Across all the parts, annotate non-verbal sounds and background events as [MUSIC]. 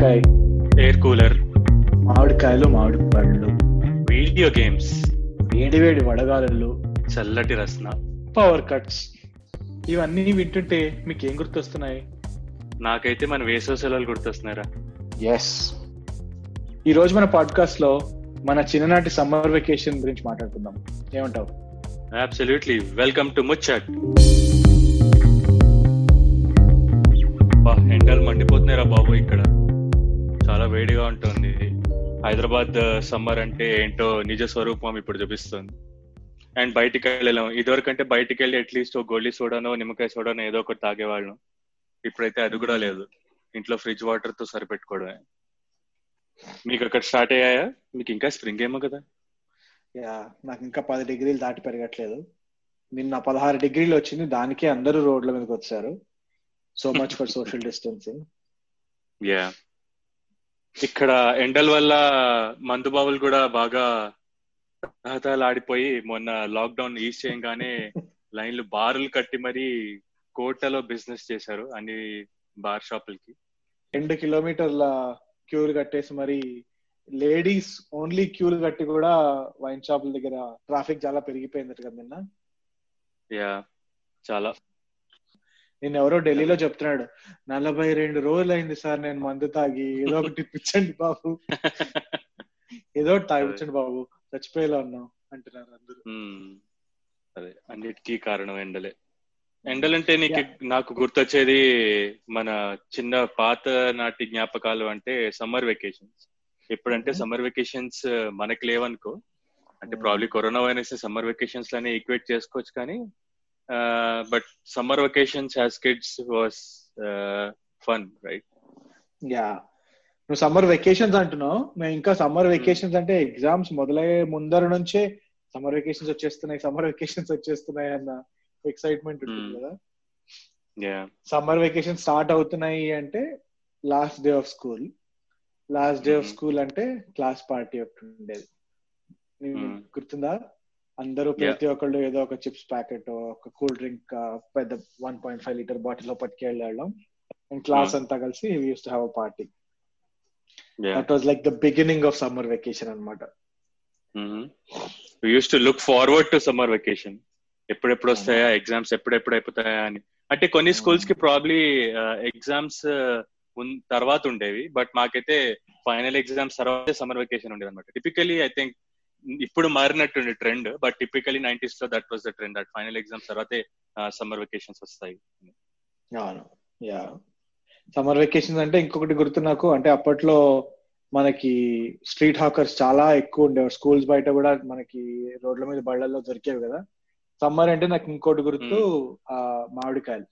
ఆవకాయ air cooler మామిడికాయలు మామిడి పళ్ళు వీడియో గేమ్స్ వేడి వేడి వడగాలలు. చల్లటి రసన. పవర్ కట్స్ ఇవన్నీ వింటుంటే మీకు ఏం గుర్తొస్తున్నాయి? నాకైతే మన వేసవ సెలవులు గుర్తొస్తున్నారా ఎస్ ఈ రోజు మన పాడ్కాస్ట్లో మన చిన్ననాటి సమ్మర్ వెకేషన్ గురించి మాట్లాడుకుందాం. ఏమంటావు? అబ్సల్యూట్లీ వెల్కమ్ టు ముచ్చట్ ఎండలు మండిపోతున్నాయిరా బాబు ఇక్కడ. చాలా వేడిగా ఉంటుంది. హైదరాబాద్ సమ్మర్ అంటే ఏంటో నిజ స్వరూపం ఇప్పుడు చూపిస్తుంది. అండ్ బయటికి వెళ్ళలేం ఇదివరకంటే బయటికి వెళ్ళి అట్లీస్ట్ ఒక గోళీ సోడానో నిమ్మకాయ సోడానో ఏదో ఒకటి తాగేవాళ్ళం. ఇప్పుడైతే అది కూడా లేదు. ఇంట్లో ఫ్రిడ్జ్ వాటర్తో సరిపెట్టుకోవడమే. మీకు అక్కడ స్టార్ట్ అయ్యాయా? మీకు ఇంకా స్ప్రింగ్ ఏమో కదా. యా నాకు ఇంకా పది డిగ్రీలు దాటి పెరగట్లేదు. నిన్న పదహారు డిగ్రీలు వచ్చింది. దానికే అందరూ రోడ్ల మీదకి వచ్చారు. So much for social distancing. [LAUGHS] Yeah. ఇక్కడ ఎండల వల్ల మందు బావులు కూడా బాగా ఆడిపోయి మొన్న లాక్డౌన్ ఈజ్ చేయగానే లైన్లు బారులు కట్టి మరి కోటలో బిజినెస్ చేశారు అన్ని బార్ షాపులకి. రెండు కిలోమీటర్ల క్యూలు కట్టేసి మరి లేడీస్ ఓన్లీ క్యూలు కట్టి కూడా వైన్ షాపుల దగ్గర ట్రాఫిక్ చాలా పెరిగిపోయింది కదా నిన్న. యా చాలా. నేను ఎవరో ఢిల్లీలో చెప్తున్నాడు నలభై రెండు రోజులు అయింది సార్ నేను మందు తాగి ఏదో ఒకటి ఇప్పించండి బాబు. ఏదో ఒకటి తాగిపించండి బాబు చచ్చిపోయేలా ఉన్నాం అంటున్నారు అందరూ. అదే అన్నిటికీ కారణం ఎండలే. ఎండలంటే నీకు నాకు గుర్తొచ్చేది మన చిన్న పాత నాటి జ్ఞాపకాలు అంటే సమ్మర్ వెకేషన్స్. ఎప్పుడంటే సమ్మర్ వెకేషన్స్ మనకి లేవనుకో అంటే ప్రాబ్లీ కరోనా వైరస్ సమ్మర్ వెకేషన్స్లోనే ఈక్వేట్ చేసుకోవచ్చు కానీ but summer vacations has kids was fun right yeah నువ్వు సమ్మర్ వెకేషన్స్ అంటున్నావు. మేము ఇంకా సమ్మర్ వెకేషన్స్ అంటే ఎగ్జామ్స్ మొదలయ్యే ముందర నుంచే సమ్మర్ వెకేషన్స్ వచ్చేస్తున్నాయి సమ్మర్ వెకేషన్స్ వచ్చేస్తున్నాయి అన్న ఎక్సైట్మెంట్ ఉంటుంది కదా. సమ్మర్ వెకేషన్ స్టార్ట్ అవుతున్నాయి అంటే last day of school last day of school అంటే క్లాస్ పార్టీ ఒకటి ఉండేది. గుర్తుందా? అందరూ ప్రతి ఒక్కళ్ళు ఏదో ఒక చిప్స్ ప్యాకెట్ ఒక కూల్ డ్రింక్ పెద్ద వన్ పాయింట్ ఫైవ్ లీటర్ బాటిల్లో పట్టుకెళ్ళాం క్లాస్ అంతా కలిసి used to have a party that was like the beginning of summer vacation అనమాట used to look forward to summer vacation ఎప్పుడెప్పుడు వస్తాయా ఎగ్జామ్స్ ఎప్పుడెప్పుడు అయిపోతాయా అని. అంటే కొన్ని స్కూల్స్కి ప్రాబ్లీ ఎగ్జామ్స్ తర్వాత ఉండేవి బట్ మాకైతే ఫైనల్ ఎగ్జామ్స్ తర్వాత సమ్మర్ వెకేషన్ ఉండేది అనమాట టిపికలీ ఐ థింక్ ఇప్పుడు మారినట్టుండే trend but typically నైన్టీస్లో that was the trend. That final exams తర్వాతే సమ్మర్ వెకేషన్స్ వస్తాయి. అవును. యా. సమ్మర్ వెకేషన్స్ అంటే ఇంకొకటి గుర్తు నాకు అంటే అప్పట్లో మనకి స్ట్రీట్ హాకర్స్ చాలా ఎక్కువ ఉండేవారు. స్కూల్స్ బయట కూడా మనకి రోడ్ల మీద బళ్ళల్లో దొరికేవి కదా. సమ్మర్ అంటే నాకు ఇంకోటి గుర్తు ఆ మామిడికాయలు.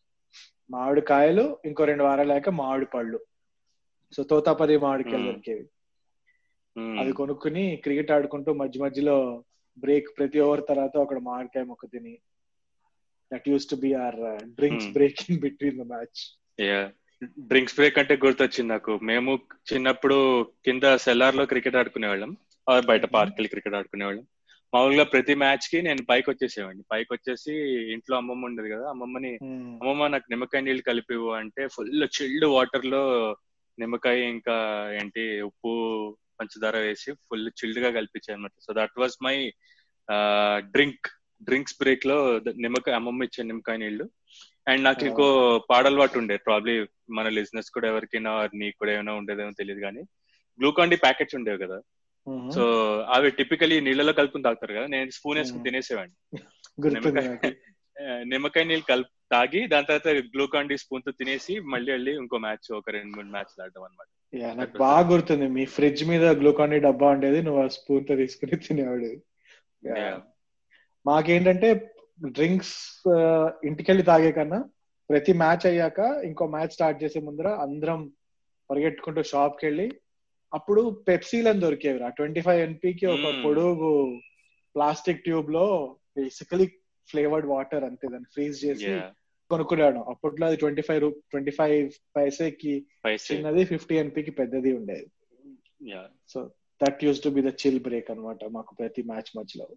మామిడికాయలు ఇంకో రెండు వారాలు లేక మామిడి పళ్ళు. సో తోతాపరి మామిడికాయలు దొరికేవి. అవి కొనుక్కుని క్రికెట్ ఆడుకుంటూ మధ్య మధ్యలో బ్రేక్ ప్రతి ఓవర్ తర్వాత ఒక మామిడికాయ మొక్క తిని that used to be our drinks break in between the match drinks break అంటే గుర్తొచ్చింది నాకు. మేము చిన్నప్పుడు కింద సెల్లార్లో క్రికెట్ ఆడుకునేవాళ్ళం. బయట పార్క్ వెళ్ళి క్రికెట్ ఆడుకునేవాళ్ళం. మామూలుగా ప్రతి మ్యాచ్కి నేను పైకి వచ్చేసేవాడిని. పైకి వచ్చేసి ఇంట్లో అమ్మమ్మ ఉండేది కదా అమ్మమ్మని అమ్మమ్మ నాకు నిమ్మకాయ నీళ్ళు కలిపివు అంటే ఫుల్ చిల్డ్ వాటర్లో నిమ్మకాయ ఇంకా ఏంటి ఉప్పు పంచదార వేసి ఫుల్ చిల్డ్గా కల్పించాయి అనమాట so that was my drink drinks బ్రేక్లో నిమ్మకాయ అమ్మమ్మ ఇచ్చే నిమ్మకాయ నీళ్ళు అండ్ నాకు ఇంకో పాడలవాటు ఉండే. ప్రాబ్లీ మన లిజినెస్ కూడా ఎవరికైనా నీకు కూడా ఏమైనా ఉండేదేమో తెలియదు కానీ గ్లూకాన్ డి ప్యాకెట్స్ ఉండేవి కదా. సో అవి టిపికలీ నీళ్ళలో కలుపుకుని తాగుతారు కదా. నేను స్పూన్ వేసుకుని తినేసేవాడిని. [LAUGHS] నిమ్మకాయ నీళ్ళు కలుపు తాగి దాని తర్వాత గ్లూకాన్ డి స్పూన్తో తినేసి మళ్ళీ వెళ్ళి ఇంకో మ్యాచ్ ఒక రెండు మూడు మ్యాచ్ ఆడడం అనమాట నాకు బాగా గుర్తుంది. మీ ఫ్రిడ్జ్ మీద గ్లూకాన్ డి డబ్బా ఉండేది నువ్వు ఆ స్పూన్తో తీసుకుని తినేవాడు మాకేంటంటే డ్రింక్స్ ఇంటికెళ్ళి తాగే కన్నా ప్రతి మ్యాచ్ అయ్యాక ఇంకో మ్యాచ్ స్టార్ట్ చేసే ముందర అందరం పరిగెట్టుకుంటూ షాప్కి వెళ్ళి అప్పుడు పెప్సీలని దొరికేవి రా. ట్వంటీ ఫైవ్ ఎన్పీకి ఒక పొడుగు ప్లాస్టిక్ ట్యూబ్లో బేసికలీ ఫ్లేవర్డ్ వాటర్ అంతే దాన్ని ఫ్రీజ్ చేసి కొనుక్కునేవాడు అప్పట్లో అది ట్వంటీ ఫైవ్ ట్వంటీ ఫైవ్ పైసేకి చిన్నది ఫిఫ్టీ ఎన్పీకి పెద్దది ఉండేది. So that used to be the chill break అనమాట మాకు ప్రతి మ్యాచ్ మధ్యలో.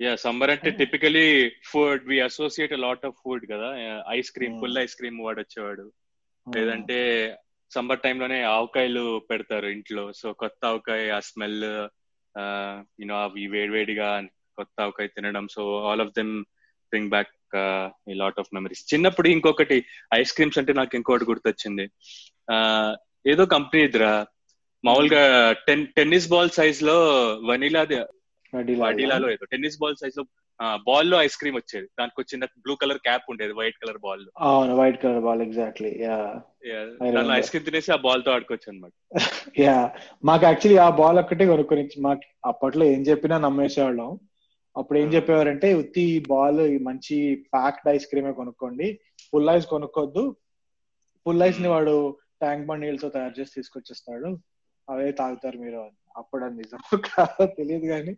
యా సమ్మర్ అంటే typically food we associate lot of food కదా. Ice cream full ice cream వాడు వచ్చేవాడు లేదంటే సమ్మర్ టైంలోనే ఆవకాయలు పెడతారు ఇంట్లో. సో కొత్త ఆవకాయ ఆ స్మెల్ యూనో అవి వేడివేడిగా కొత్త ఆవకాయ తినడం. So all of them bring back ఈ లాట్ ఆఫ్ మెమరీస్. చిన్నప్పుడు ఇంకొకటి ఐస్ క్రీమ్స్ అంటే నాకు ఇంకోటి గుర్తొచ్చింది. ఏదో కంపెనీ ఇదిరా. మామూలుగా టెన్ టెన్నిస్ బాల్ సైజ్లో వనీలా వనీలాలో ఏదో టెన్నిస్ బాల్ సైజ్లో బాల్లో ఐస్ క్రీమ్ వచ్చేది. దానికి వచ్చిన బ్లూ కలర్ క్యాప్ ఉండేది వైట్ కలర్ బాల్. అవును వైట్ కలర్ బాల్ ఎగ్జాక్ట్లీ దానిలో ఐస్ క్రీమ్ తినేసి ఆ బాల్తో ఆడుకోవచ్చు అనమాట [LAUGHS] యా మాకు యాక్చువల్లీ ఆ బాల్ ఒక్కటే కొనుక్కొని మాకు అప్పట్లో ఏం చెప్పినా నమ్మేసేవాళ్ళం. అప్పుడు ఏం చెప్పేవారంటే ఉత్తి బాల్ మంచి ప్యాక్డ్ ఐస్ క్రీమే కొనుక్కోండి. ఫుల్ ఐస్ కొనుక్కోద్దు. ఫుల్ ఐస్ని వాడు ట్యాంక్ బండ్ నీళ్ళతో తయారు చేసి తీసుకొచ్చేస్తాడు. అవే తాగుతారు మీరు. అప్పుడు అది నిజం కాదో తెలియదు కానీ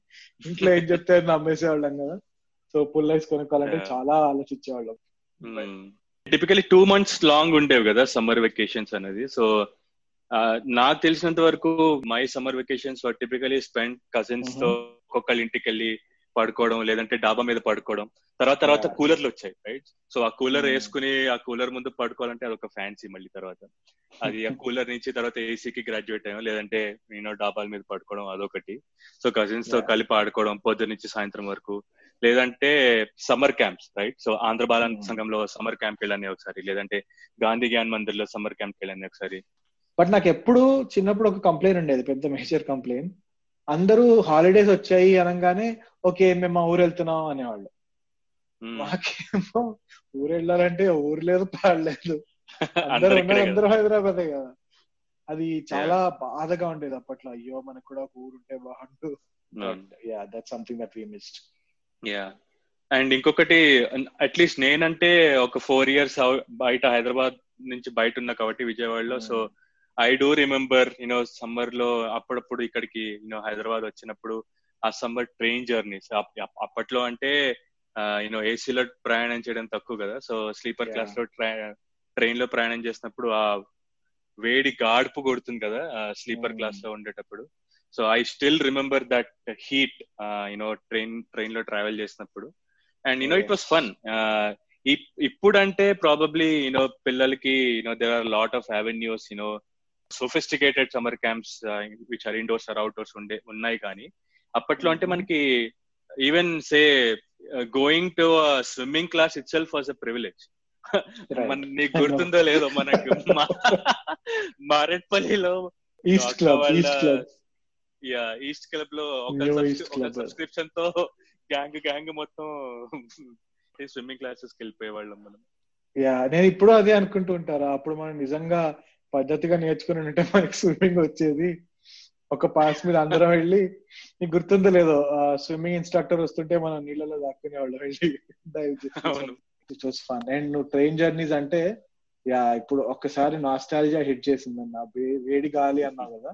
ఇంట్లో ఏం చెప్తే నమ్మేసేవాళ్ళం కదా. సో ఫుల్ ఐస్ కొనుక్కోవాలంటే చాలా ఆలోచించేవాళ్ళం. టిపికలీ టూ మంత్స్ లాంగ్ ఉండేవి కదా సమ్మర్ వెకేషన్స్ అనేది. సో నాకు తెలిసినంత వరకు my summer vacations typically spend కజిన్స్తో ఒక్కొక్కళ్ళ ఇంటికి వెళ్ళి పడుకోవడం లేదంటే డాబా మీద పడుకోవడం. తర్వాత తర్వాత కూలర్లు వచ్చాయి రైట్ సో ఆ కూలర్ వేసుకుని ఆ కూలర్ ముందు పడుకోవాలంటే అదొక ఫ్యాన్సీ మళ్ళీ తర్వాత. అది ఆ [LAUGHS] కూలర్ నుంచి తర్వాత ఏసీకి గ్రాడ్యుయేట్ అయ్యాం లేదంటే నేను డాబాల మీద పడుకోవడం అదొకటి. సో కజిన్స్తో కలిపి ఆడుకోవడం పొద్దు నుంచి సాయంత్రం వరకు. లేదంటే summer camps right so Andhra Bala సంఘంలో సమ్మర్ క్యాంప్ వెళ్ళాను ఒకసారి లేదంటే గాంధీ జ్ఞాన్ మందిర్లో సమ్మర్ క్యాంప్ వెళ్ళాను ఒకసారి. బట్ నాకు ఎప్పుడు చిన్నప్పుడు ఒక కంప్లైంట్ ఉండేది పెద్ద మేజర్ కంప్లైంట్ అందరూ హాలిడేస్ వచ్చాయి అనగానే ఓకే మేము మా ఊరు వెళ్తున్నాం అనేవాళ్ళు. మాకేమో ఊరు వెళ్ళాలంటే ఊరు లేదు పాడలేదు [LAUGHS] అందరూ అందరూ హైదరాబాదే కదా. అది చాలా బాధగా ఉండేది అప్పట్లో. అయ్యో మనకు కూడా ఒక ఊరు ఉంటే బాగుండు. Yeah that something that we missed yeah and ఇంకొకటి అట్లీస్ట్ నేనంటే ఒక ఫోర్ ఇయర్స్ బయట హైదరాబాద్ నుంచి బయట ఉన్నా కాబట్టి విజయవాడలో. So I do remember you know సమ్మర్లో అప్పుడప్పుడు ఇక్కడికి యూనో హైదరాబాద్ వచ్చినప్పుడు ఆ సమ్మర్ ట్రైన్ జర్నీస్ అప్పట్లో అంటే యూనో ఏసీలో ప్రయాణం చేయడం తక్కువ కదా. సో స్లీపర్ క్లాస్లో ట్రైన్లో ప్రయాణం చేసినప్పుడు ఆ వేడి గాడుపు కొడుతుంది కదా స్లీపర్ క్లాస్లో ఉండేటప్పుడు. So I still remember that heat you know train ట్రైన్లో ట్రావెల్ చేసినప్పుడు. And you know it was fun ఇప్పుడంటే ప్రాబబ్లీ యూనో పిల్లలకి you know there are lot of avenues you know sophisticated summer camps which are indoors or outdoors ఉండే ఉన్నాయి కానీ అప్పట్లో అంటే మనకి even say going to swimming class itself was a privilege మన నీకు గుర్తుందో లేదో మనకి మారేట్పల్లిలో east club east club yeah east క్లబ్లో ఒక సబ్స్క్రిప్షన్తో గ్యాంగ్ గ్యాంగ్ మొత్తం [LAUGHS] స్విమ్మింగ్ క్లాసెస్కి వెళ్ళిపోయేవాళ్ళం మనం. యా నేను ఇప్పుడు అదే అనుకుంటూ ఉంటారా? అప్పుడు మనం నిజంగా పద్ధతిగా నేర్చుకుని ఉంటే మనకి స్విమ్మింగ్ వచ్చేది. ఒక పాస్ మీద అందరం వెళ్ళి నీకు గుర్తుందో లేదో స్విమ్మింగ్ ఇన్స్ట్రక్టర్ వస్తుంటే మనం నీళ్ళలో దాక్కునే వాళ్ళు. వెళ్ళి డైవ్ ఫన్ అండ్ నువ్వు ట్రైన్ జర్నీస్ అంటే యా ఇప్పుడు ఒక్కసారి నాస్టాలజియా హిట్ చేసిందన్న వేడి గాలి అన్నావు కదా.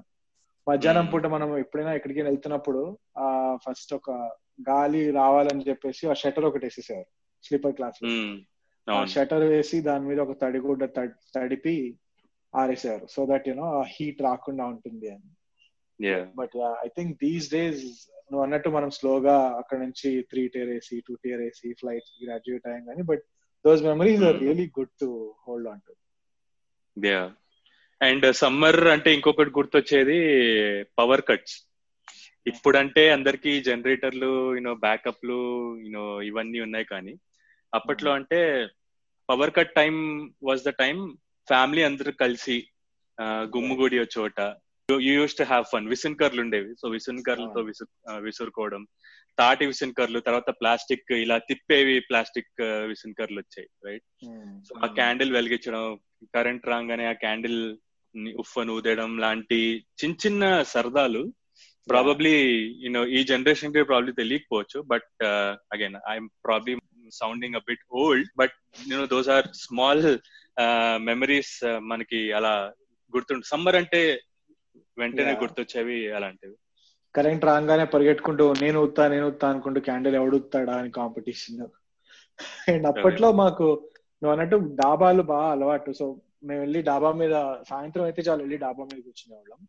మధ్యాహ్నం పూట మనం ఎప్పుడైనా ఎక్కడికి వెళ్తున్నప్పుడు ఆ ఫస్ట్ ఒక గాలి రావాలని చెప్పేసి ఆ షటర్ ఒకటి వేసేసారు స్లీపర్ క్లాస్లో ఆ షటర్ వేసి దాని మీద ఒక తడిగుడ్డ తడిపి ఆరేసారు. So that you know heat రాకుండా ఉంటుంది అని. But I think these days నువ్వు అన్నట్టు మనం స్లోగా అక్కడ నుంచి three tier AC two tier AC flight graduate అయ్యాం కానీ but those memories are really good to hold on to yeah and summer అంటే ఇంకొకటి గుర్తొచ్చేది పవర్ కట్స్ ఇప్పుడంటే అందరికి జనరేటర్లు యూనో బ్యాకప్లు యూనో ఇవన్నీ ఉన్నాయి కానీ అప్పట్లో అంటే power cut time was the time family అందరూ కలిసి గుమ్ముగూడి చోట. You use to have fun. విసున్కర్లు ఉండేవి. సో విసున్కర్లతో విసు విసురుకోవడం. తాటి విసున్కర్లు తర్వాత ప్లాస్టిక్ ఇలా తిప్పేవి ప్లాస్టిక్ విసున్కర్లు వచ్చాయి రైట్ సో ఆ క్యాండిల్ వెలిగించడం కరెంట్ రాగానే ఆ క్యాండిల్ ఉఫ్ఫను ఊదేయడం లాంటి చిన్న చిన్న సరదాలు ప్రాబబ్లీ యూనో ఈ జనరేషన్కి ప్రాబ్లీ తెలియకపోవచ్చు but again I'm probably sounding a bit old but you know those are small memories మనకి అలా గుర్తుండు. సమ్మర్ అంటే వెంటనే గుర్తొచ్చేవి అలాంటివి. కరెంట్ రాగానే పరిగెట్టుకుంటూ నేను ఉత్తా నేను ఉత్తా అనుకుంటూ క్యాండిల్ ఎవడుతాడా అని కాంపిటీషన్ అండ్ అప్పట్లో మాకు నువ్వు అన్నట్టు డాబాలు బాగా అలవాటు. సో మేము వెళ్ళి డాబా మీద సాయంత్రం అయితే చాలు వెళ్ళి డాబా మీద కూర్చునే వాళ్ళం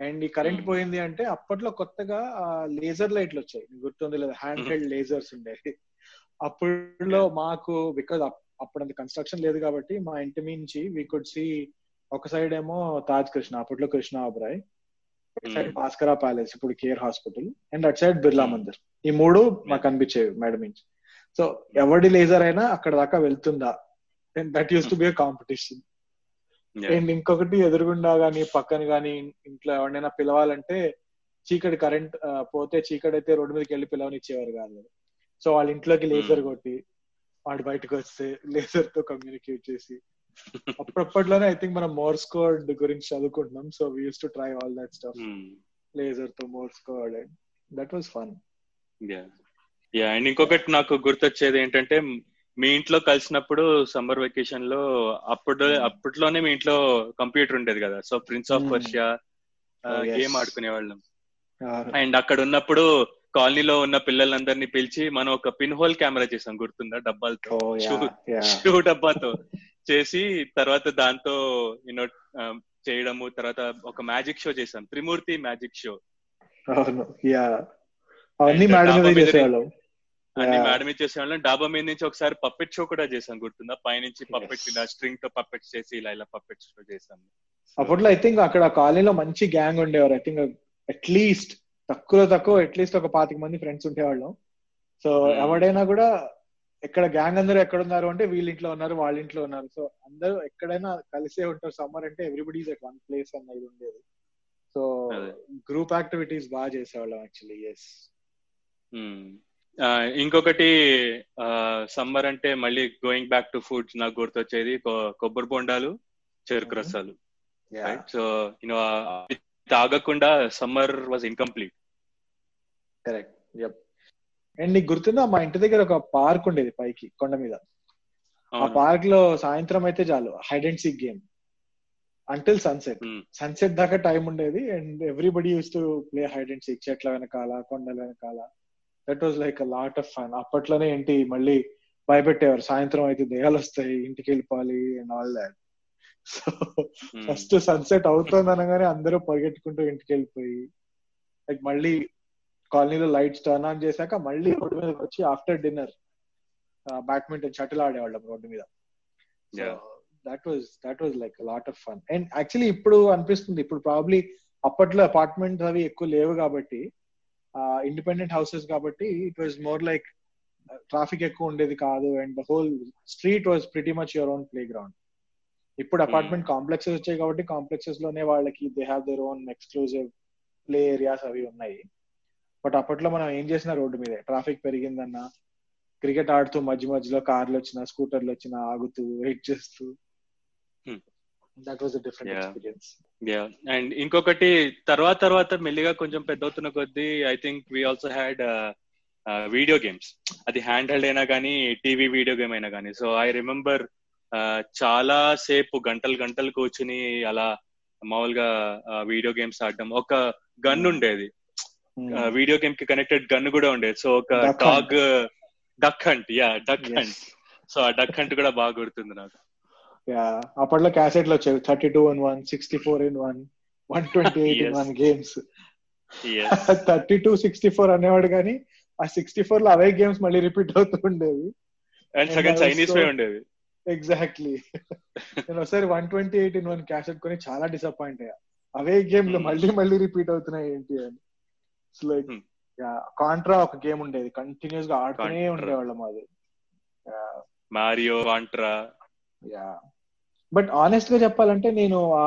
అండ్ ఈ కరెంట్ పోయింది అంటే అప్పట్లో కొత్తగా లేజర్ లైట్లు వచ్చాయి. గుర్తుంది లేదా హ్యాండ్ హెల్డ్ లేజర్స్ ఉండేవి. అప్పుడులో మాకు బికాజ్ అప్పుడు అంత కన్స్ట్రక్షన్ లేదు కాబట్టి మా ఇంటి మించి వీ కుడ్ సి ఒక సైడ్ ఏమో తాజ్ కృష్ణ అప్పట్లో కృష్ణ అబ్రాయ్ సైడ్ భాస్కర ప్యాలెస్ ఇప్పుడు care hospital and at side Birla Mandir ఈ మూడు మాకు అనిపించేవి మేడం నుంచి సో ఎవరి లేజర్ అయినా అక్కడ దాకా వెళ్తుందా? That use to be competition and ఇంకొకటి ఎదురుగుండా గానీ పక్కన గానీ ఇంట్లో ఎవరినైనా పిలవాలంటే చీకటి కరెంట్ పోతే చీకటి అయితే రోడ్డు మీదకి వెళ్ళి పిలవనిచ్చేవారు కాదు. సో వాళ్ళ ఇంట్లోకి లేజర్ కొట్టి వాడు బయటకు వస్తే లేజర్తో కమ్యూనికేట్ చేసి. అప్పట్లోనే ఐ థింక్ మనం మోర్స్ కోడ్ గురించి చదువుకుంటున్నాం. So we use to try all that stuff లేజర్తో Morse code and that was fun yeah and ఇంకొకటి నాకు గుర్తొచ్చేది ఏంటంటే మీ ఇంట్లో కలిసినప్పుడు సమ్మర్ వెకేషన్లో అప్పుడు అప్పట్లోనే మీ ఇంట్లో కంప్యూటర్ ఉండేది కదా. So prince of Persia game ఆడుకునే వాళ్ళం అండ్ అక్కడ ఉన్నప్పుడు కాలనీలో ఉన్న పిల్లలందరినీ పిలిచి మనం ఒక పిన్ హోల్ కెమెరా చేసాం గుర్తుందా డబ్బాలతో? షూ డబ్బాతో. చేసి తర్వాత దాంతో యూనో చేయడము తర్వాత ఒక మ్యాజిక్ షో చేసాం త్రిమూర్తి మ్యాజిక్ షో అన్ని మేడం చేసేవాళ్ళం. డాబా మీద నుంచి ఒకసారి పప్పెట్ షో కూడా చేసాం గుర్తుందా? పైనుంచి పప్పెట్ ఇలా స్ట్రింగ్తో పప్పెట్ చేసి ఇలా ఇలా పప్పెట్ షో చేసాం అప్పట్లో ఐ థింక్ అక్కడ కాలనీలో మంచి గ్యాంగ్ ఉండేవారు. ఐ థింక్ అట్లీస్ట్ తక్కువ తక్కువ అట్లీస్ట్ ఒక పాతిక మంది ఫ్రెండ్స్ ఉండేవాళ్ళం. సో ఎవడైనా కూడా ఎక్కడ గ్యాంగ్ అందరూ ఎక్కడ ఉన్నారు అంటే వీళ్ళ ఇంట్లో ఉన్నారు వాళ్ళ ఇంట్లో ఉన్నారు. సో అందరూ ఎక్కడైనా కలిసే ఉంటారు. సమ్మర్ అంటే ఎవ్రీబడీస్ ఎట్ వన్ ప్లేస్ అన్నది ఉండేది. సో గ్రూప్ యాక్టివిటీస్ బాగా చేసేవాళ్ళం యాక్చువల్లీ ఎస్ ఇంకొకటి సమ్మర్ అంటే మళ్ళీ గోయింగ్ బ్యాక్ టు ఫుడ్స్ నాకు గుర్తొచ్చేది కొబ్బరి బొండాలు చెరుకు రసాలు. సో యూనో తాగకుండా summer was incomplete correct. And నీకు గుర్తుందా మా ఇంటి దగ్గర ఒక పార్క్ ఉండేది పైకి కొండ మీద. ఆ పార్క్లో సాయంత్రం అయితే చాలు hide and seek game until sunset sunset దాకా టైం ఉండేది and everybody use to play hide and seek చెట్ల వెనకాల కొండల వెనకాల. That was like lot of fun అప్పట్లోనే ఏంటి మళ్ళీ భయపెట్టేవారు సాయంత్రం అయితే దేహాలు వస్తాయి ఇంటికి వెళ్ళిపోవాలి and all that so first sunset అవుతుంది అనగానే అందరూ పరిగెట్టుకుంటూ ఇంటికి వెళ్ళిపోయి లైక్ మళ్ళీ కాలనీలో లైట్స్ టర్న్ ఆన్ చేశాక మళ్ళీ రోడ్డు మీద వచ్చి ఆఫ్టర్ డిన్నర్ బ్యాడ్మింటన్ షటిల్ ఆడేవాళ్ళం రోడ్డు మీద. That was that was like lot of fun and actually ఇప్పుడు అనిపిస్తుంది. ఇప్పుడు ప్రాబ్లీ అప్పట్లో అపార్ట్మెంట్స్ అవి ఎక్కువ లేవు కాబట్టి ఇండిపెండెంట్ హౌసెస్ కాబట్టి it was more like traffic ఎక్కువ ఉండేది కాదు and the whole street was pretty much your own playground ఇప్పుడు అపార్ట్మెంట్ కాంప్లెక్సెస్ వచ్చాయి కాబట్టి కాంప్లెక్సెస్లోనే వాళ్ళకి they have their own exclusive play areas అవి ఉన్నాయి. బట్ అప్పట్లో మనం ఏం చేసినా రోడ్డు మీదే. ట్రాఫిక్ పెరిగిందన్నా క్రికెట్ ఆడుతూ మధ్య మధ్యలో కార్లు వచ్చినా స్కూటర్లు వచ్చినా ఆగుతూ వెయిట్ చేస్తూ. దట్ డిఫరెంట్ ఎక్స్పీరియన్స్ అండ్ ఇంకొకటి తర్వాత తర్వాత మెల్లిగా కొంచెం పెద్ద అవుతున్న కొద్దీ I think we also had video games అది హ్యాండ్ హెల్డ్ అయినా కానీ టీవీ వీడియో గేమ్ అయినా కానీ సో ఐ రిమెంబర్ చాలా సేపు గంటలు గంటలు కూర్చుని అలా మామూలుగా వీడియో గేమ్స్ ఆడడం. ఒక గన్ ఉండేది. వీడియో గేమ్కి కనెక్టెడ్ గన్ కూడా ఉండేది సో ఒక dog duck hunt yeah duck hunt so ఆ డక్ హంట్ కూడా బాగా గుర్తుంది నాకు. యా అప్పట్లో క్యాసెట్లు వచ్చేవి thirty two in one sixty four in one one twenty eight in one games thirty two sixty four అనేవాడు కానీ ఆ సిక్స్టీ ఫోర్లో అవే గేమ్స్ మళ్ళీ రిపీట్ అవుతూ ఉండేవి. అండ్ సగం చైనీస్ ఉండేవి. ఎగ్జాక్ట్లీ [LAUGHS] నేను ఒకసారి one twenty eight in one cassette కొని చాలా డిసప్పాయింట్ అయ్యా. అవే గేమ్లో మళ్ళీ మళ్ళీ రిపీట్ అవుతున్నాయి ఏంటి అని. లైక్ కాంట్రా ఒక గేమ్ ఉండేది. కంటిన్యూస్గా ఆడుతూనే ఉండేవాళ్ళం అది. మారియో కాంట్రా యా బట్ ఆనెస్ట్గా చెప్పాలంటే నేను ఆ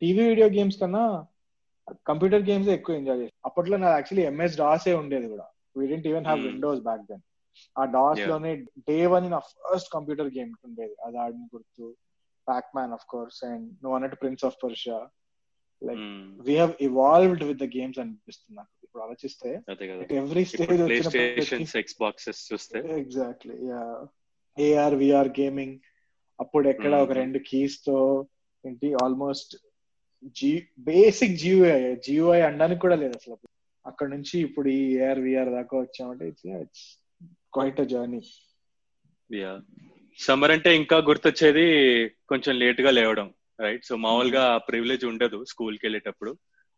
టీవీ వీడియో గేమ్స్ కన్నా కంప్యూటర్ గేమ్స్ ఎక్కువ ఎంజాయ్ చేస్తాను అప్పట్లో నాకు యాక్చువల్లీ ఎంఎస్ డాస్ ఏ ఉండేది కూడా. We didn't even have Windows back then ఆ డాస్లోనే డే వన్ నా ఫస్ట్ కంప్యూటర్ గేమ్ ఉండేది. అది ఆడిన గుర్తు. Pac Man of course and నువ్వు అన్నట్టు prince of Persia like we have evolved with the games అనిపిస్తుంది నాకు. ఇప్పుడు ఆలోచిస్తే ఎవ్రీ స్టేజ్ ఎక్స్బాక్సెస్ చూస్తే. Exactly yeah AR VR gaming అప్పుడు ఎక్కడ ఒక రెండు కీస్తో ఏంటి almost G basic GUI GUI అనడానికి కూడా లేదు అసలు. అక్కడ నుంచి ఇప్పుడు ఈ ఏఆర్ విఆర్ దాకా వచ్చామంటే it's quite a journey yeah summer అంటే ఇంకా గుర్తొచ్చేది కొంచెం లేట్గా లేవడం రైట్ సో మామూలుగా ప్రివిలేజ్ ఉండదు స్కూల్కి వెళ్ళేటప్పుడు.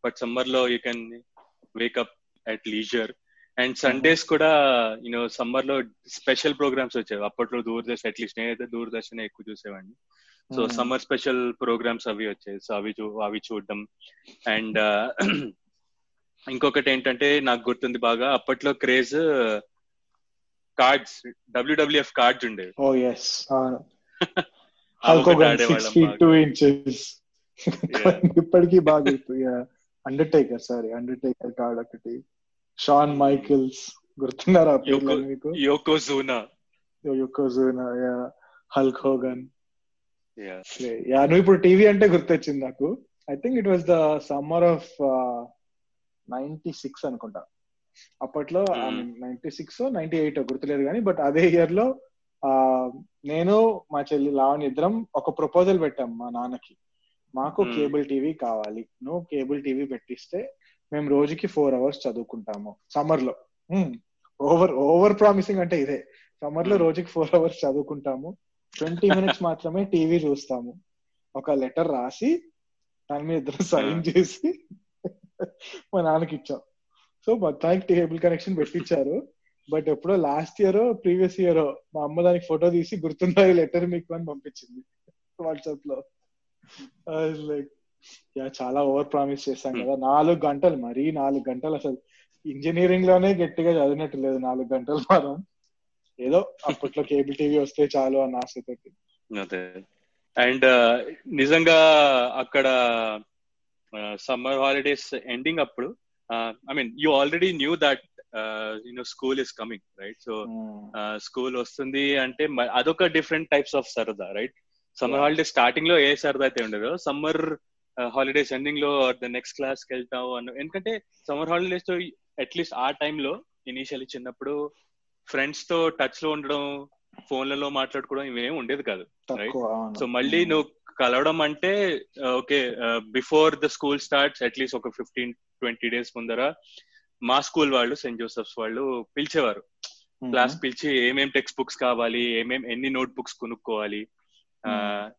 బట్ సమ్మర్లో you can wake up at leisure and Sundays కూడా యూనో సమ్మర్లో స్పెషల్ ప్రోగ్రామ్స్ వచ్చేవి. అప్పట్లో దూరదర్శన్ అట్లీస్ట్ నేనైతే దూరదర్శన్ ఎక్కువ చూసేవాడిని. సో. సమ్మర్ స్పెషల్ ప్రోగ్రామ్స్ అవి వచ్చాయి సో అవి అవి చూడడం. అండ్ [CLEARS THROAT] ఇంకొకటి ఏంటంటే నాకు గుర్తుంది బాగా అప్పట్లో క్రేజ్ కార్డ్స్ డబ్ల్యూడబ్ల్యూఎఫ్ కార్డ్స్ ఉండేవి. ఓ ఎస్ [LAUGHS] Yeah. [LAUGHS] ఇప్పటికీ బాగా అండర్టేకర్ సారీ అండర్టేకర్ కార్డ్ ఒకటి. షాన్ మైకిల్స్ గుర్తున్నారా ఆ పేర్లు Yoko- మీకు Yokozuna Yokozuna Hulk Hogan yeah నువ్వు ఇప్పుడు టీవీ అంటే గుర్తొచ్చింది నాకు. I think it was the summer of ninety six అనుకుంటా. అప్పట్లో. నైన్టీ సిక్స్ నైన్టీ ఎయిట్ గుర్తులేదు కానీ బట్ అదే ఇయర్లో ఆ, నేను మా చెల్లి లావణ్ ఇద్దరం ఒక ప్రపోజల్ పెట్టాం మా నాన్నకి. మాకు. కేబుల్ టీవీ కావాలి. నువ్వు కేబుల్ టీవీ పెట్టిస్తే మేము రోజుకి ఫోర్ అవర్స్ చదువుకుంటాము. సమ్మర్లో ఓవర్ ఓవర్ ప్రామిసింగ్ అంటే ఇదే. సమ్మర్లో. రోజుకి ఫోర్ అవర్స్ చదువుకుంటాము. ట్వంటీ మినిట్స్ మాత్రమే టీవీ చూస్తాము. ఒక లెటర్ రాసి దాని మీద ఇద్దరు సైన్ చేసి మా నాన్నకి ఇచ్చాం. సో మొత్తానికి టేబుల్ కనెక్షన్ పెట్టించారు. బట్ ఎప్పుడో లాస్ట్ ఇయర్ ప్రీవియస్ ఇయర్ మా అమ్మ దానికి ఫోటో తీసి గుర్తుందా ఈ లెటర్ మీకు అని పంపించింది వాట్సాప్లో లైక్ యా చాలా ఓవర్ ప్రామిస్ చేశాం కదా. నాలుగు గంటలు మరీ నాలుగు గంటలు అసలు ఇంజనీరింగ్లోనే గట్టిగా చదివినట్టు లేదు నాలుగు గంటలు మాత్రం. ఏదో అప్పట్లో కేబుల్ టీవీ వస్తే చాలు అన్న ఆశతోటి. అదే. అండ్ నిజంగా అక్కడ సమ్మర్ హాలిడేస్ ఎండింగ్ అప్పుడు I mean you already knew that you know school is coming right so school వస్తుంది అంటే అదొక డిఫరెంట్ టైప్స్ ఆఫ్ సరదా రైట్ సమ్మర్. హాలిడేస్ స్టార్టింగ్లో ఏ సరదా అయితే ఉండదో సమ్మర్ హాలిడేస్ ఎండింగ్లో ద నెక్స్ట్ క్లాస్కి వెళ్తాం అన్న ఎందుకంటే సమ్మర్ హాలిడేస్తో అట్లీస్ట్ ఆ టైంలో ఇనీషియల్లీ చిన్నప్పుడు ఫ్రెండ్స్తో టచ్లో ఉండడం ఫోన్లలో మాట్లాడుకోవడం ఇవేం ఉండేది కాదు అవును. సో మళ్ళీ నువ్వు కలవడం అంటే okay before the school starts at least ఒక ఫిఫ్టీన్ ట్వంటీ డేస్ ముందర మా స్కూల్ వాళ్ళు సెయింట్ జోసెఫ్స్ వాళ్ళు పిలిచేవారు Mhm. క్లాస్ పిలిచి ఏమేం టెక్స్ట్ బుక్స్ కావాలి ఏమేం ఎన్ని నోట్ బుక్స్ కొనుక్కోవాలి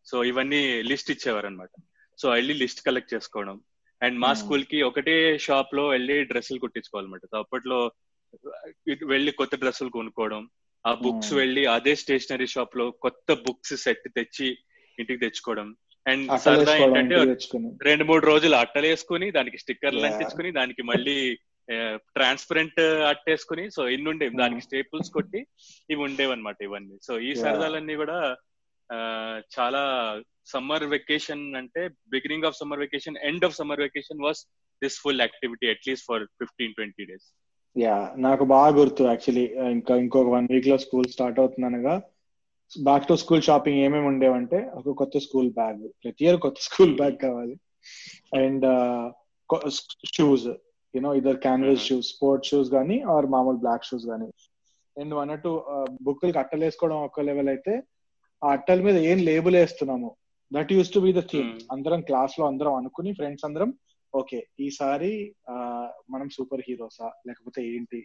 సో ఇవన్నీ లిస్ట్ ఇచ్చేవారు అనమాట సో వెళ్ళి లిస్ట్ కలెక్ట్ చేసుకోవడం అండ్ మా Hmm. స్కూల్కి ఒకటే షాప్లో వెళ్ళి డ్రెస్సులు కుట్టించుకోవాలన్నమాట సో అప్పట్లో వెళ్ళి కొత్త డ్రెస్సులు కొనుక్కోవడం ఆ బుక్స్ Hmm. వెళ్ళి అదే స్టేషనరీ షాప్లో కొత్త బుక్స్ సెట్ తెచ్చి ఇంటికి తెచ్చుకోవడం అండ్ సరదా ఏంటంటే రెండు మూడు రోజులు అట్టలు వేసుకుని దానికి స్టిక్కర్లు. అంటించుకుని దానికి మళ్ళీ ట్రాన్స్పరెంట్ అట్టేసుకుని సో ఇన్ని ఉండేవి Hmm. దానికి స్టేపుల్స్ కొట్టి ఇవి ఉండేవన్నమాట ఇవన్నీ సో ఈ. సరదాలన్నీ కూడా చాలా సమ్మర్ వెకేషన్ అంటే beginning of summer vacation end of summer vacation was this full activity at least for fifteen twenty days. Yeah నాకు బాగా గుర్తు యాక్చువల్లీ. ఇంకా ఇంకొక వన్ వీక్లో స్కూల్ స్టార్ట్ అవుతుందనగా బ్యాక్ టు స్కూల్ షాపింగ్ ఏమేమి ఉండేవంటే ఒక కొత్త స్కూల్ బ్యాగ్ ప్రతి ఇయర్ కొత్త స్కూల్ బ్యాగ్ కావాలి. And shoes you know either canvas Mhm. Shoes sports shoes కానీ ఆర్ మామూలు బ్లాక్ షూస్ కానీ అండ్ అన్నట్టు బుక్కులకి అట్టలు వేసుకోవడం ఒక లెవెల్ అయితే ఆ అట్టల మీద ఏం లేబుల్ వేస్తున్నాము. That use to be the theme Hmm. అందరం క్లాస్లో అందరం అనుకుని ఫ్రెండ్స్ అందరం ఓకే ఈసారి మనం సూపర్ హీరోసా లేకపోతే ఏంటి?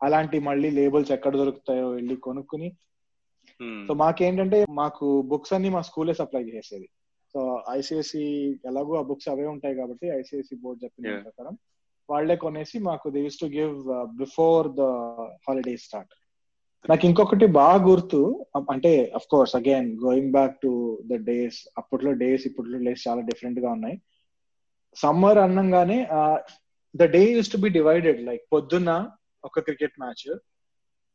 అలాంటి మళ్ళీ లేబుల్స్ ఎక్కడ దొరుకుతాయో వెళ్ళి కొనుక్కుని. సో మాకేంటంటే మాకు బుక్స్ అన్ని మా స్కూలే సప్లై చేసేది. సో ఐసిఎస్సి ఎలాగో ఆ బుక్స్ అవే ఉంటాయి కాబట్టి ఐసిఎస్సి బోర్డు చెప్పిన Yeah. ప్రకారం వాళ్ళే కొనేసి మాకు they use to give before the holiday start నాకు ఇంకొకటి బాగా గుర్తు అంటే of course again going back to the days అప్పట్లో డేస్ ఇప్పట్లో డేస్ చాలా డిఫరెంట్గా ఉన్నాయి. Summer అన్నంగానే the day use to be divided like పొద్దున్న ఒక క్రికెట్ మ్యాచ్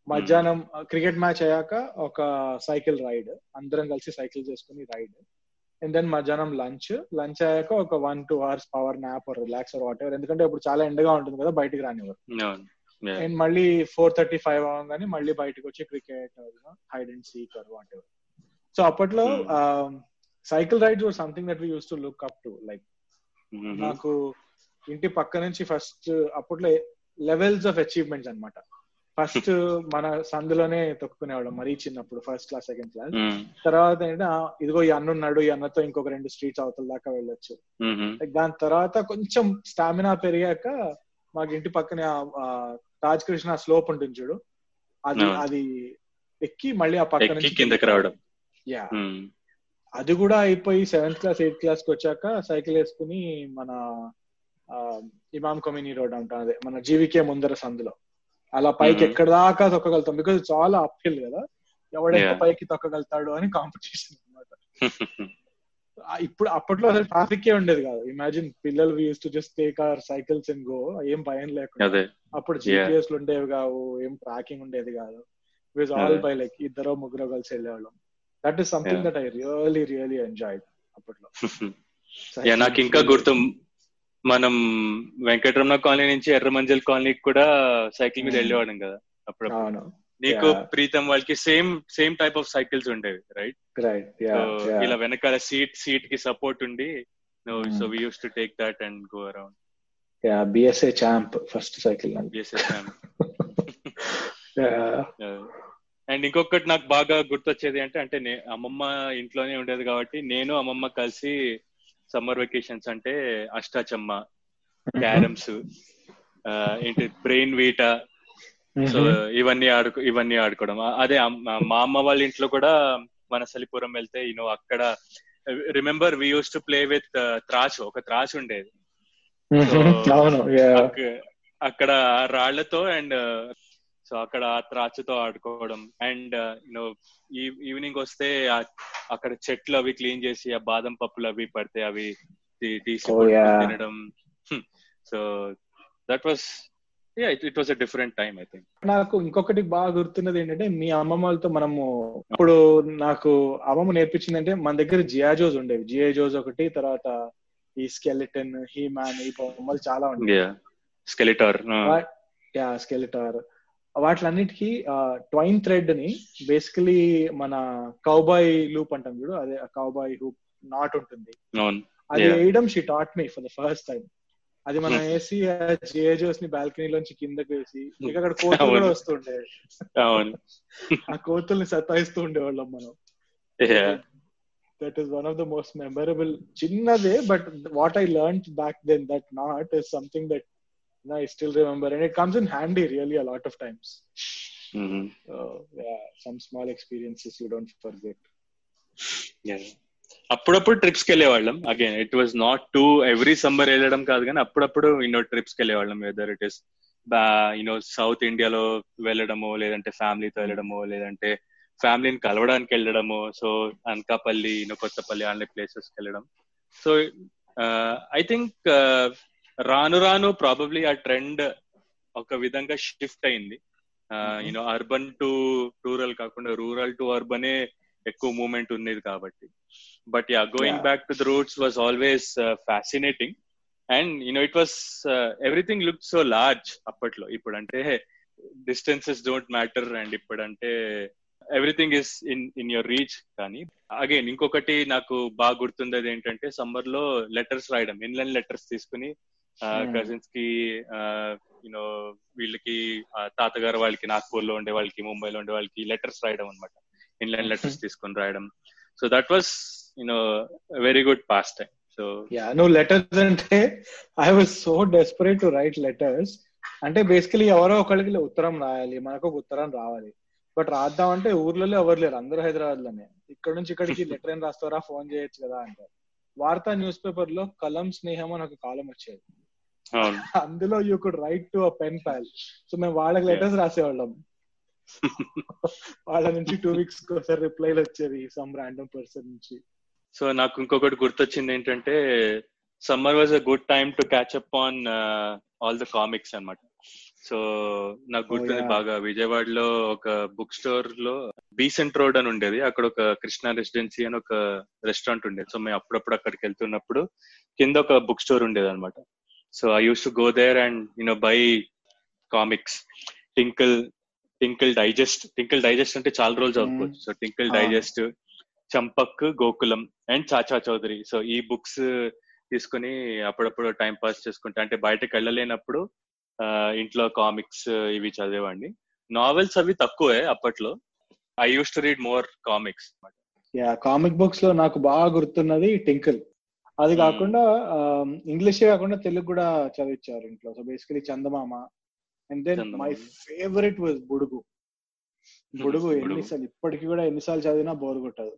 మధ్యాహ్నం క్రికెట్ మ్యాచ్ అయ్యాక ఒక సైకిల్ రైడ్ అందరం కలిసి సైకిల్ చేసుకుని రైడ్ అండ్ దెన్ మధ్యాహ్నం లంచ్ లంచ్ అయ్యాక ఒక one two hours power nap relax whatever ఎందుకంటే ఇప్పుడు చాలా ఎండగా ఉంటుంది కదా బయటికి రానివ్వరు. అండ్ మళ్ళీ ఫోర్ థర్టీ ఫైవ్ అవ్వగానే మళ్ళీ బయటకు వచ్చి cricket hide and seek what so అప్పట్లో cycle rides were something that we use to look up to like నాకు ఇంటి పక్క నుంచి ఫస్ట్ అప్పట్లో లెవెల్స్ ఆఫ్ అచీవ్మెంట్స్ అన్నమాట. ఫస్ట్ [LAUGHS] మన సందులోనే తొక్కునేవాళ్ళం మరీ చిన్నప్పుడు ఫస్ట్ క్లాస్ సెకండ్ క్లాస్ తర్వాత ఏంటంటే ఇదిగో ఈ అన్న ఉన్నాడు ఈ అన్నతో ఇంకొక రెండు స్ట్రీట్స్ అవతల దాకా వెళ్ళొచ్చు. Like దాని తర్వాత కొంచెం స్టామినా పెరిగాక మాకు ఇంటి పక్కనే తాజ్ కృష్ణ స్లోప్ ఉంటుంది చూడు. అది. అది ఎక్కి మళ్ళీ ఆ పక్క ఎక్కి కిందకి రావడం. యా. అది కూడా అయిపోయి సెవెంత్ క్లాస్ ఎయిత్ క్లాస్కి వచ్చాక సైకిల్ వేసుకుని మన ఆ, ఇమాం కమ్యూని రోడ్ అంటాం అదే మన జీవికే ముందర సందులో. అలా పైకి. ఎక్కడ దాకా తొక్కగలుగుతాం. బికాజ్ చాలా అప్హిల్ కదా. ఎవడెంత. పైకి తొక్కగలుగుతాడు అని కాంపిటీషన్ అనమాట [LAUGHS] ఇప్పుడు అప్పట్లో అసలు ట్రాఫిక్ ఏ ఉండేది కాదు. ఇమాజిన్ పిల్లలు use to just take our cycles and go ఏం భయం లేకుండా. అప్పుడు జిపిఎస్ ఉండేవి కావు. ఏం ట్రాకింగ్ ఉండేది కాదు. విజ్ ఆల్. బై లైక్ ఇద్దరు ముగ్గురు కలిసి వెళ్ళేవాళ్ళం. That is something. That I really really enjoy అప్పట్లో. [LAUGHS] నాకు ఇంకా గుర్తు. మనం వెంకటరమణ కాలనీ నుంచి ఎర్రమంజల్ కాలనీకి కూడా సైకిల్ మీద Hmm. వెళ్ళేవాళ్ళం కదా అప్పుడు నీకు. ప్రీతం వాళ్ళకి same same type of cycles ఉండేవి రైట్ రైట్ ఇలా వెనకాల సీట్ సీట్కి సపోర్ట్ ఉండి. So we use to take that and go around yeah BSA champ first cycle and. ఇంకొకటి నాకు బాగా గుర్తొచ్చేది అంటే అంటే నే- అమ్మమ్మ ఇంట్లోనే ఉండేది కాబట్టి నేను అమ్మమ్మ కలిసి సమ్మర్ వెకేషన్స్ అంటే అష్టాచమ్మ క్యారమ్స్ ఏంటి బ్రెయిన్ వీట సో ఇవన్నీ ఆడుకో ఇవన్నీ ఆడుకోవడం. అదే మా అమ్మ వాళ్ళ ఇంట్లో కూడా వనసలిపురం వెళ్తే యూనో అక్కడ remember we use to play with త్రాచు ఒక త్రాచు ఉండేది. అక్కడ రాళ్ళతో అండ్ సో అక్కడ ఆ త్రాచుతో ఆడుకోవడం. అండ్ యూనో ఈవినింగ్ వస్తే అక్కడ చెట్లు అవి క్లీన్ చేసి ఆ బాదం పప్పులు అవి పడితే అవి తీ- తీసి కొట్టుకొని yeah. తినడం. So that was it was a different I think నాకు ఇంకొకటి బాగా గుర్తున్నది ఏంటంటే మీ అమ్మమ్మ వాళ్ళతో మనము ఇప్పుడు నాకు అమ్మమ్మ నేర్పించింది అంటే మన దగ్గర జియాజోస్ ఉండేవి. జియాజోస్ ఒకటి తర్వాత ఈ స్కెలిటన్ హీ మ్యాన్ ఈ బొమ్మలు చాలా ఉండేవి. స్కెలిటార్ యా స్కెలిటార్ వాటిలన్నిటికీ ట్వైన్ థ్రెడ్ని బేసికలీ మన కౌబాయ్ లూప్ అంటాం చూడు అదే కౌబాయ్ హూప్ నాట్ ఉంటుంది. అది. వేయడం she taught me for the first time అది మనం Hmm. వేసి జియోజోస్ని బాల్కనీలోంచి కిందకి వేసి ఇక అక్కడ కోతులు కూడా అవును. వస్తుండే అవును ఆ కోతుల్ని సతాయిస్తూ ఉండేవాళ్ళం మనం Yeah. That is one of the most memorable చిన్నదే but what I learn back then that knot is something that I still remember and it comes in handy really a lot of times Mhm. Some small experiences you don't forget Yeah. అప్పుడప్పుడు ట్రిప్స్కి వెళ్ళేవాళ్ళం. Again it was not to every summer వెళ్ళడం కాదు కానీ అప్పుడప్పుడు you know ట్రిప్స్కి వెళ్ళేవాళ్ళం weather it is you know south ఇండియాలో వెళ్ళడమో లేదంటే ఫ్యామిలీతో వెళ్ళడమో లేదంటే ఫ్యామిలీని కలవడానికి వెళ్ళడము సో అనకాపల్లి యూనో కొత్తపల్లి అలాంటి ప్లేసెస్ వెళ్ళడం. సో ఐ థింక్ రాను రాను ప్రాబబ్లీ ఆ ట్రెండ్ ఒక విధంగా షిఫ్ట్ అయింది. You know urban to rural కాకుండా రూరల్ టు అర్బనే ఎక్కువ మూమెంట్ ఉండేది కాబట్టి. But yeah going Yeah. Back to the roots was always fascinating and you know it was everything look so large అప్పట్లో ఇప్పుడు అంటే డిస్టెన్సెస్ డోంట్ మ్యాటర్ అండ్ ఇప్పుడు అంటే everything is in in your reach కానీ again ఇంకొకటి నాకు బాగా గుర్తుండేది ఏంటంటే సమ్మర్లో లెటర్స్ రాయడం ఇన్లైన్ లెటర్స్ తీసుకుని Hmm. కజిన్స్కి యూనో వీళ్ళకి తాతగారు వాళ్ళకి నాగ్పూర్లో ఉండే వాళ్ళకి ముంబైలో ఉండే వాళ్ళకి లెటర్స్ రాయడం అనమాట ఇన్లైన్ లెటర్స్ తీసుకొని రాయడం. So that was you know very good pass time so yeah నువ్వు లెటర్స్ అంటే I was so desperate to write letters అంటే బేసికలీ ఎవరో ఒకరికి ఉత్తరం రాయాలి మనకు ఒక ఉత్తరం రావాలి. బట్ రాద్దాం అంటే ఊర్లలో ఎవరు లేరు అందరూ హైదరాబాద్లోనే ఇక్కడ నుంచి ఇక్కడికి [LAUGHS] లెటర్ ఏం రాస్తారా ఫోన్ చేయొచ్చు కదా అంటారు. వార్తా న్యూస్ పేపర్లో కలం స్నేహం అని ఒక కాలం వచ్చేది. అందులో you could write to a pen pal so మేము వాళ్ళకి లెటర్స్ రాసేవాళ్ళం. వాళ్ళ నుంచి టూ వీక్స్ ఒకసారి రిప్లైలు వచ్చేవి సమ్ ర్యాండమ్ పర్సన్ నుంచి. సో నాకు ఇంకొకటి గుర్తొచ్చింది ఏంటంటే summer was a good time to catch up on all the comics అన్నమాట. సో నాకు గుర్తుంది yeah. బాగా విజయవాడలో ఒక బుక్ స్టోర్లో బీసెంట్ రోడ్ అని ఉండేది. అక్కడ ఒక కృష్ణ రెసిడెన్సీ అని ఒక రెస్టారెంట్ ఉండేది. సో మేము అప్పుడప్పుడు అక్కడికి వెళ్తున్నప్పుడు కింద ఒక బుక్ స్టోర్ ఉండేది అనమాట so I used to go there and you know buy comics Tinkle Tinkle Digest Tinkle Digest అంటే చాలా రోజులు చదువుకోవచ్చు so Tinkle. Digest Champak Gokulam and Chacha Chaudhary so ఈ బుక్స్ తీసుకుని అప్పుడప్పుడు టైం పాస్ చేసుకుంటా. అంటే బయటకు వెళ్ళలేనప్పుడు ఇంట్లో కామిక్స్ ఇవి చదివేవాడిని. నావెల్స్ అవి తక్కువే అప్పట్లో. I use to read more comics yeah comic బుక్స్లో నాకు బాగా గుర్తున్నది టింకిల్ అది Hmm. కాకుండా ఇంగ్లీష్ కాకుండా తెలుగు కూడా చదివించారు ఇంట్లో. So basically Chandamama and then. My favourite was Budugu Budugu. ఎన్నిసార్లు ఇప్పటికి కూడా ఎన్నిసార్లు చదివినా బోర్ కొట్టదు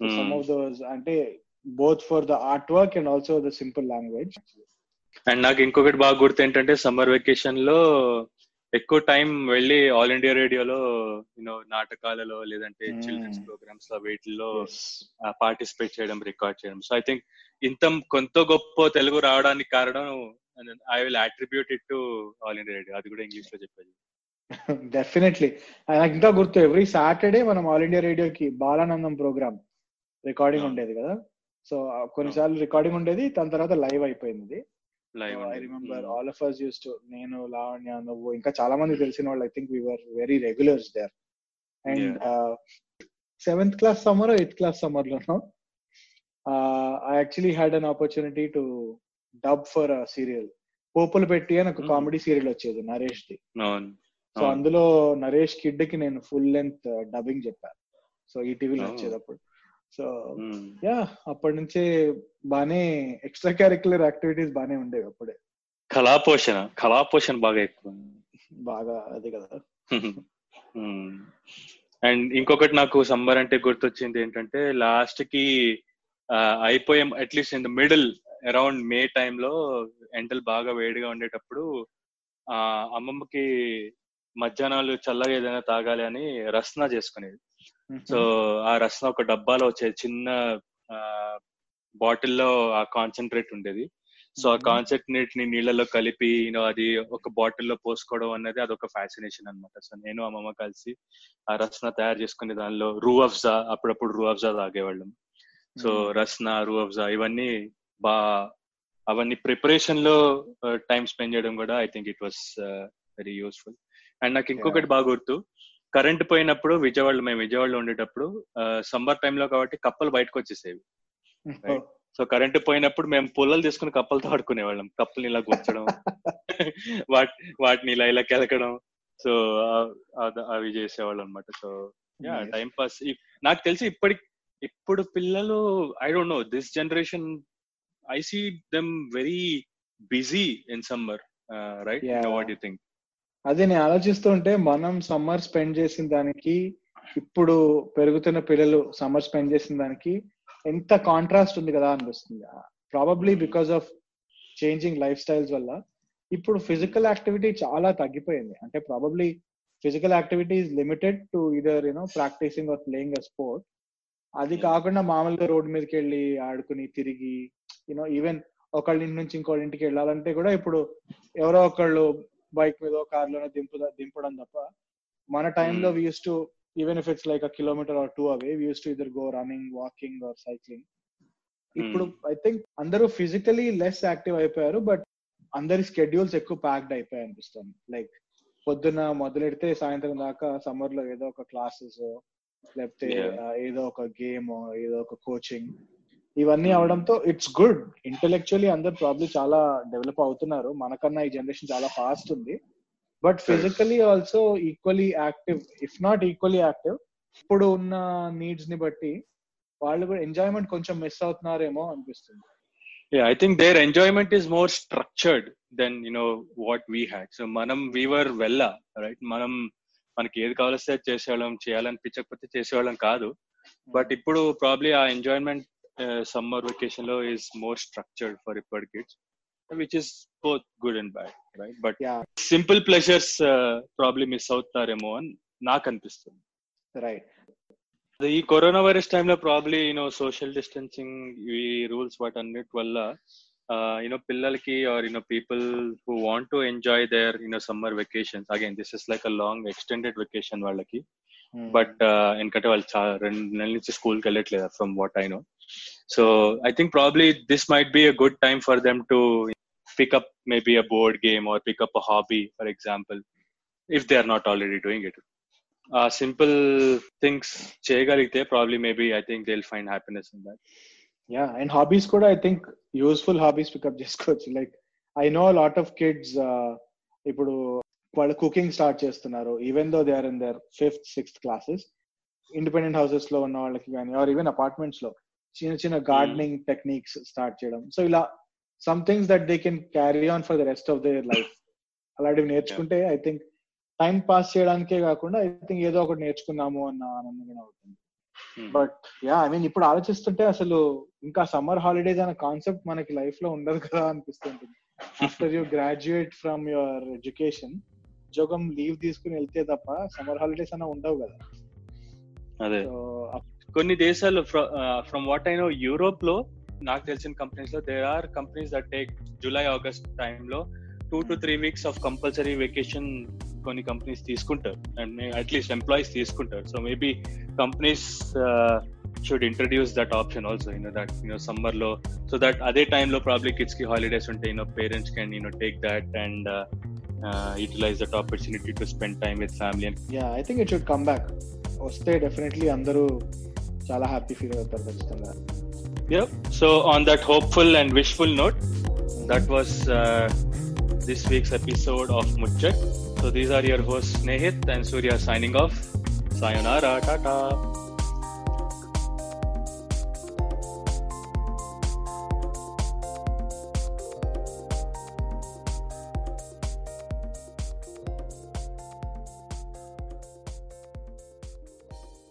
సమ్. ఆఫ్ దోస్ అంటే both for the art work and also the simple language and నాకు ఇంకొకటి బాగా గుర్తు ఏంటంటే సమ్మర్ వెకేషన్లో ఎక్కువ టైం వెళ్ళి ఆల్ ఇండియా రేడియోలో యూనో నాటకాలలో లేదంటే Hmm. చిల్డ్రన్స్ ప్రోగ్రామ్స్లో వీటిల్లో. పార్టిసిపేట్ చేయడం రికార్డ్ చేయడం. సో ఐ థింక్ ఇంత కొంత గొప్ప తెలుగు రావడానికి కారణం I will attribute it to All India Radio. అది కూడా ఇంగ్లీష్లో చెప్పేది [LAUGHS] డెఫినెట్లీ నాకు ఇంకా గుర్తు ఎవ్రీ సాటర్డే మనం ఆల్ ఇండియా రేడియోకి బాలానందం ప్రోగ్రామ్ రికార్డింగ్. ఉండేది కదా? సో కొన్నిసార్లు రికార్డింగ్ ఉండేది దాని తర్వాత లైవ్ అయిపోయింది. Live I remember all of us used to నేను లావణ్య నువ్వు ఇంకా చాలా మంది తెలిసిన వాళ్ళు I think we're very regulars there and seventh class summer eighth class summer లోనో I actually had an opportunity to dub for serial పోపులు పెట్టి అని ఒక. కామెడీ సీరియల్ వచ్చేది నరేష్ ది. సో అందులో నరేష్ కిడ్కి నేను ఫుల్ లెంత్ డబ్బింగ్ చెప్పాను సో ఈ టీవీలో. వచ్చేటప్పుడు. So Hmm. యా అప్పటి నుంచే బానే ఎక్స్ట్రా క్యారిక్యులర్ యాక్టివిటీస్ బానే ఉండేవి అప్పుడే. కళాపోషణ కళాపోషణ బాగా ఎక్కువ. బాగా అది కదా. [LAUGHS] అండ్ ఇంకొకటి నాకు సమ్మర్ అంటే గుర్తొచ్చింది ఏంటంటే లాస్ట్కి అయిపోయే at least in the middle around May లో ఎండలు బాగా వేడిగా ఉండేటప్పుడు ఆ అమ్మమ్మకి మధ్యాహ్నాలు చల్లగా ఏదైనా తాగాలి అని రస్నా చేసుకునేది. సో ఆ రసన ఒక డబ్బాలో వచ్చే చిన్న బాటిల్లో ఆ కాన్సన్ట్రేట్ ఉండేది. సో ఆ. కాన్సన్ట్రేట్ని నీళ్ళలో కలిపి అది ఒక బాటిల్లో పోసుకోవడం అనేది అదొక ఫ్యాసినేషన్ అన్నమాట. సో నేను అమ్మమ్మ కలిసి ఆ రసన తయారు చేసుకునే దానిలో రూ అఫ్జా అప్పుడప్పుడు రూ అఫ్జా తాగేవాళ్ళం. సో రస్నా రూ అఫ్జా ఇవన్నీ బా అవన్నీ ప్రిపరేషన్లో టైం స్పెండ్ చేయడం కూడా I think it was very useful and నాకు ఇంకొకటి బాగా గుర్తు కరెంట్ పోయినప్పుడు విజయవాడలో మేము విజయవాడలో ఉండేటప్పుడు సమ్మర్ టైంలో కాబట్టి కప్పలు బయటకు వచ్చేసేవి. సో కరెంట్ పోయినప్పుడు మేము పుల్లలు తీసుకుని కప్పలతో ఆడుకునేవాళ్ళం. కప్పల్ని ఇలా కూర్చడం [LAUGHS] వాటి వాటిని ఇలా ఇలా కెలకడం. సో అవి చేసేవాళ్ళం అనమాట సో యా. టైం పాస్ నాకు తెలిసి ఇప్పటి ఇప్పుడు పిల్లలు I don't know this generation I see them very busy in summer right. What you think అదే నేను ఆలోచిస్తూ ఉంటే మనం సమ్మర్ స్పెండ్ చేసిన దానికి ఇప్పుడు పెరుగుతున్న పిల్లలు సమ్మర్ స్పెండ్ చేసిన దానికి ఎంత కాంట్రాస్ట్ ఉంది కదా అనిపిస్తుంది. Probably because of changing life styles వల్ల ఇప్పుడు ఫిజికల్ యాక్టివిటీ చాలా తగ్గిపోయింది. అంటే probably physical activity is limited to either you know practising or playing a sport అది. కాకుండా మామూలుగా రోడ్ మీదకి వెళ్ళి ఆడుకుని తిరిగి యూనో ఈవెన్ ఒకళ్ళ ఇంటి నుంచి ఇంకోళ్ళ ఇంటికి వెళ్ళాలంటే కూడా ఇప్పుడు ఎవరో ఒకళ్ళు బైక్ మీద కార్లోనే దింపు దింపడం తప్ప మన టైంలో Hmm. We used to even if it's like a kilometre or two away we used to either go running walking or cycling ఇప్పుడు ఐ థింక్ అందరూ ఫిజికలీ లెస్ యాక్టివ్ అయిపోయారు బట్ అందరి స్కెడ్యూల్స్ ఎక్కువ ప్యాక్డ్ అయిపోయాయి అనిపిస్తుంది. లైక్ పొద్దున్న మొదలెడితే సాయంత్రం దాకా సమ్మర్లో ఏదో ఒక క్లాసెస్ లేకపోతే ఏదో ఒక గేమ్ ఏదో ఒక కోచింగ్ ఇవన్నీ Hmm. అవడంతో ఇట్స్ గుడ్ ఇంటెలెక్చువల్లీ అందరు ప్రాబ్లీ చాలా డెవలప్ అవుతున్నారు మనకన్నా ఈ జనరేషన్ చాలా ఫాస్ట్ ఉంది but physically also equally active if not equally active ఇప్పుడు ఉన్న నీడ్స్ని బట్టి వాళ్ళు కూడా ఎంజాయ్మెంట్ కొంచెం మిస్ అవుతున్నారేమో అనిపిస్తుంది Yeah, I think their enjoyment is more structured than you know what we had. So manam we were well, right? మనం మనకి ఏది కావాల్సి చేసేవాళ్ళం చేయాలనిపించకపోతే చేసేవాళ్ళం కాదు బట్ ఇప్పుడు ప్రాబ్లీ ఆ ఎంజాయ్మెంట్ సమ్మర్ వెకేషన్లో ఈస్ మోర్ స్ట్రక్చర్డ్ ఫర్ ఇప్పటి kids which is both good and bad right but yeah simple pleasures probably miss అవుతున్నారేమో అని నాకు అనిపిస్తుంది రైట్ ఈ కరోనా వైరస్ టైంలో probably you know social distancing ఈ రూల్స్ వాటన్నిటి వల్ల యూనో పిల్లలకి or you know people who want to enjoy their you know summer vacations again this is like a long extended vacation వాళ్ళకి but ఎందుకంటే వాళ్ళు చాలా రెండు నెలల నుంచి స్కూల్కి వెళ్ళట్లేదు from what I know so I think probably this might be a good time for them to pick up maybe a board game or pick up a hobby for example if they are not already doing it uh simple things చేయగలిగితే probably maybe I think they will find happiness in that yeah and hobbies కూడా I think useful hobbies pick up చేసుకోవచ్చు [LAUGHS] like I know lot of kids ఇప్పుడు వాళ్ళు cooking start చేస్తున్నారు even though they are in the fifth sixth classes independent houses లో ఉన్న వాళ్ళకి కానీ are even apartments లో చిన్న చిన్న గార్డెనింగ్ టెక్నిక్స్ స్టార్ట్ చేయడం. సో ఇలా some things that they can carry on for the rest of their life అలాంటివి నేర్చుకుంటే ఐ థింక్ టైం పాస్ చేయడానికే కాకుండా ఐ థింక్ ఏదో ఒకటి నేర్చుకున్నాము అన్న ఆనందంగా అవుతుంది. బట్ యా ఐ మీన్ ఇప్పుడు ఆలోచిస్తుంటే అసలు ఇంకా సమ్మర్ హాలిడేస్ అనే కాన్సెప్ట్ మనకి లైఫ్లో ఉండదు కదా అనిపిస్తుంటుంది. After you graduate from your education ఉద్యోగం లీవ్ తీసుకుని వెళ్తే తప్ప సమ్మర్ హాలిడేస్ అన్న ఉండవు కదా. అదే. కొన్ని దేశాల్లో ఫ్రమ్ వాట్ ఐ నో యూరోప్లో నాకు తెలిసిన కంపెనీస్లో there are companies that take July August టైంలో two to three weeks of compulsory vacation కొన్ని కంపెనీస్ తీసుకుంటారు. అండ్ అట్లీస్ట్ ఎంప్లాయీస్ తీసుకుంటారు. So maybe companies should introduce that option also you know that you know సమ్మర్లో so that అదే టైంలో probably కిడ్స్కి holidays ఉంటాయి you know parents can you know take that and utilise that opportunity to spend time with family and yeah I think it should come back వస్తే definitely అందరూ చాలా happy feel అవుతారు ఖచ్చితంగా Yep. So on that hopeful and wishful note, that was uh, this week's episode of Muchat. So these are your hosts Snehit and Surya signing off. Sayonara, tata.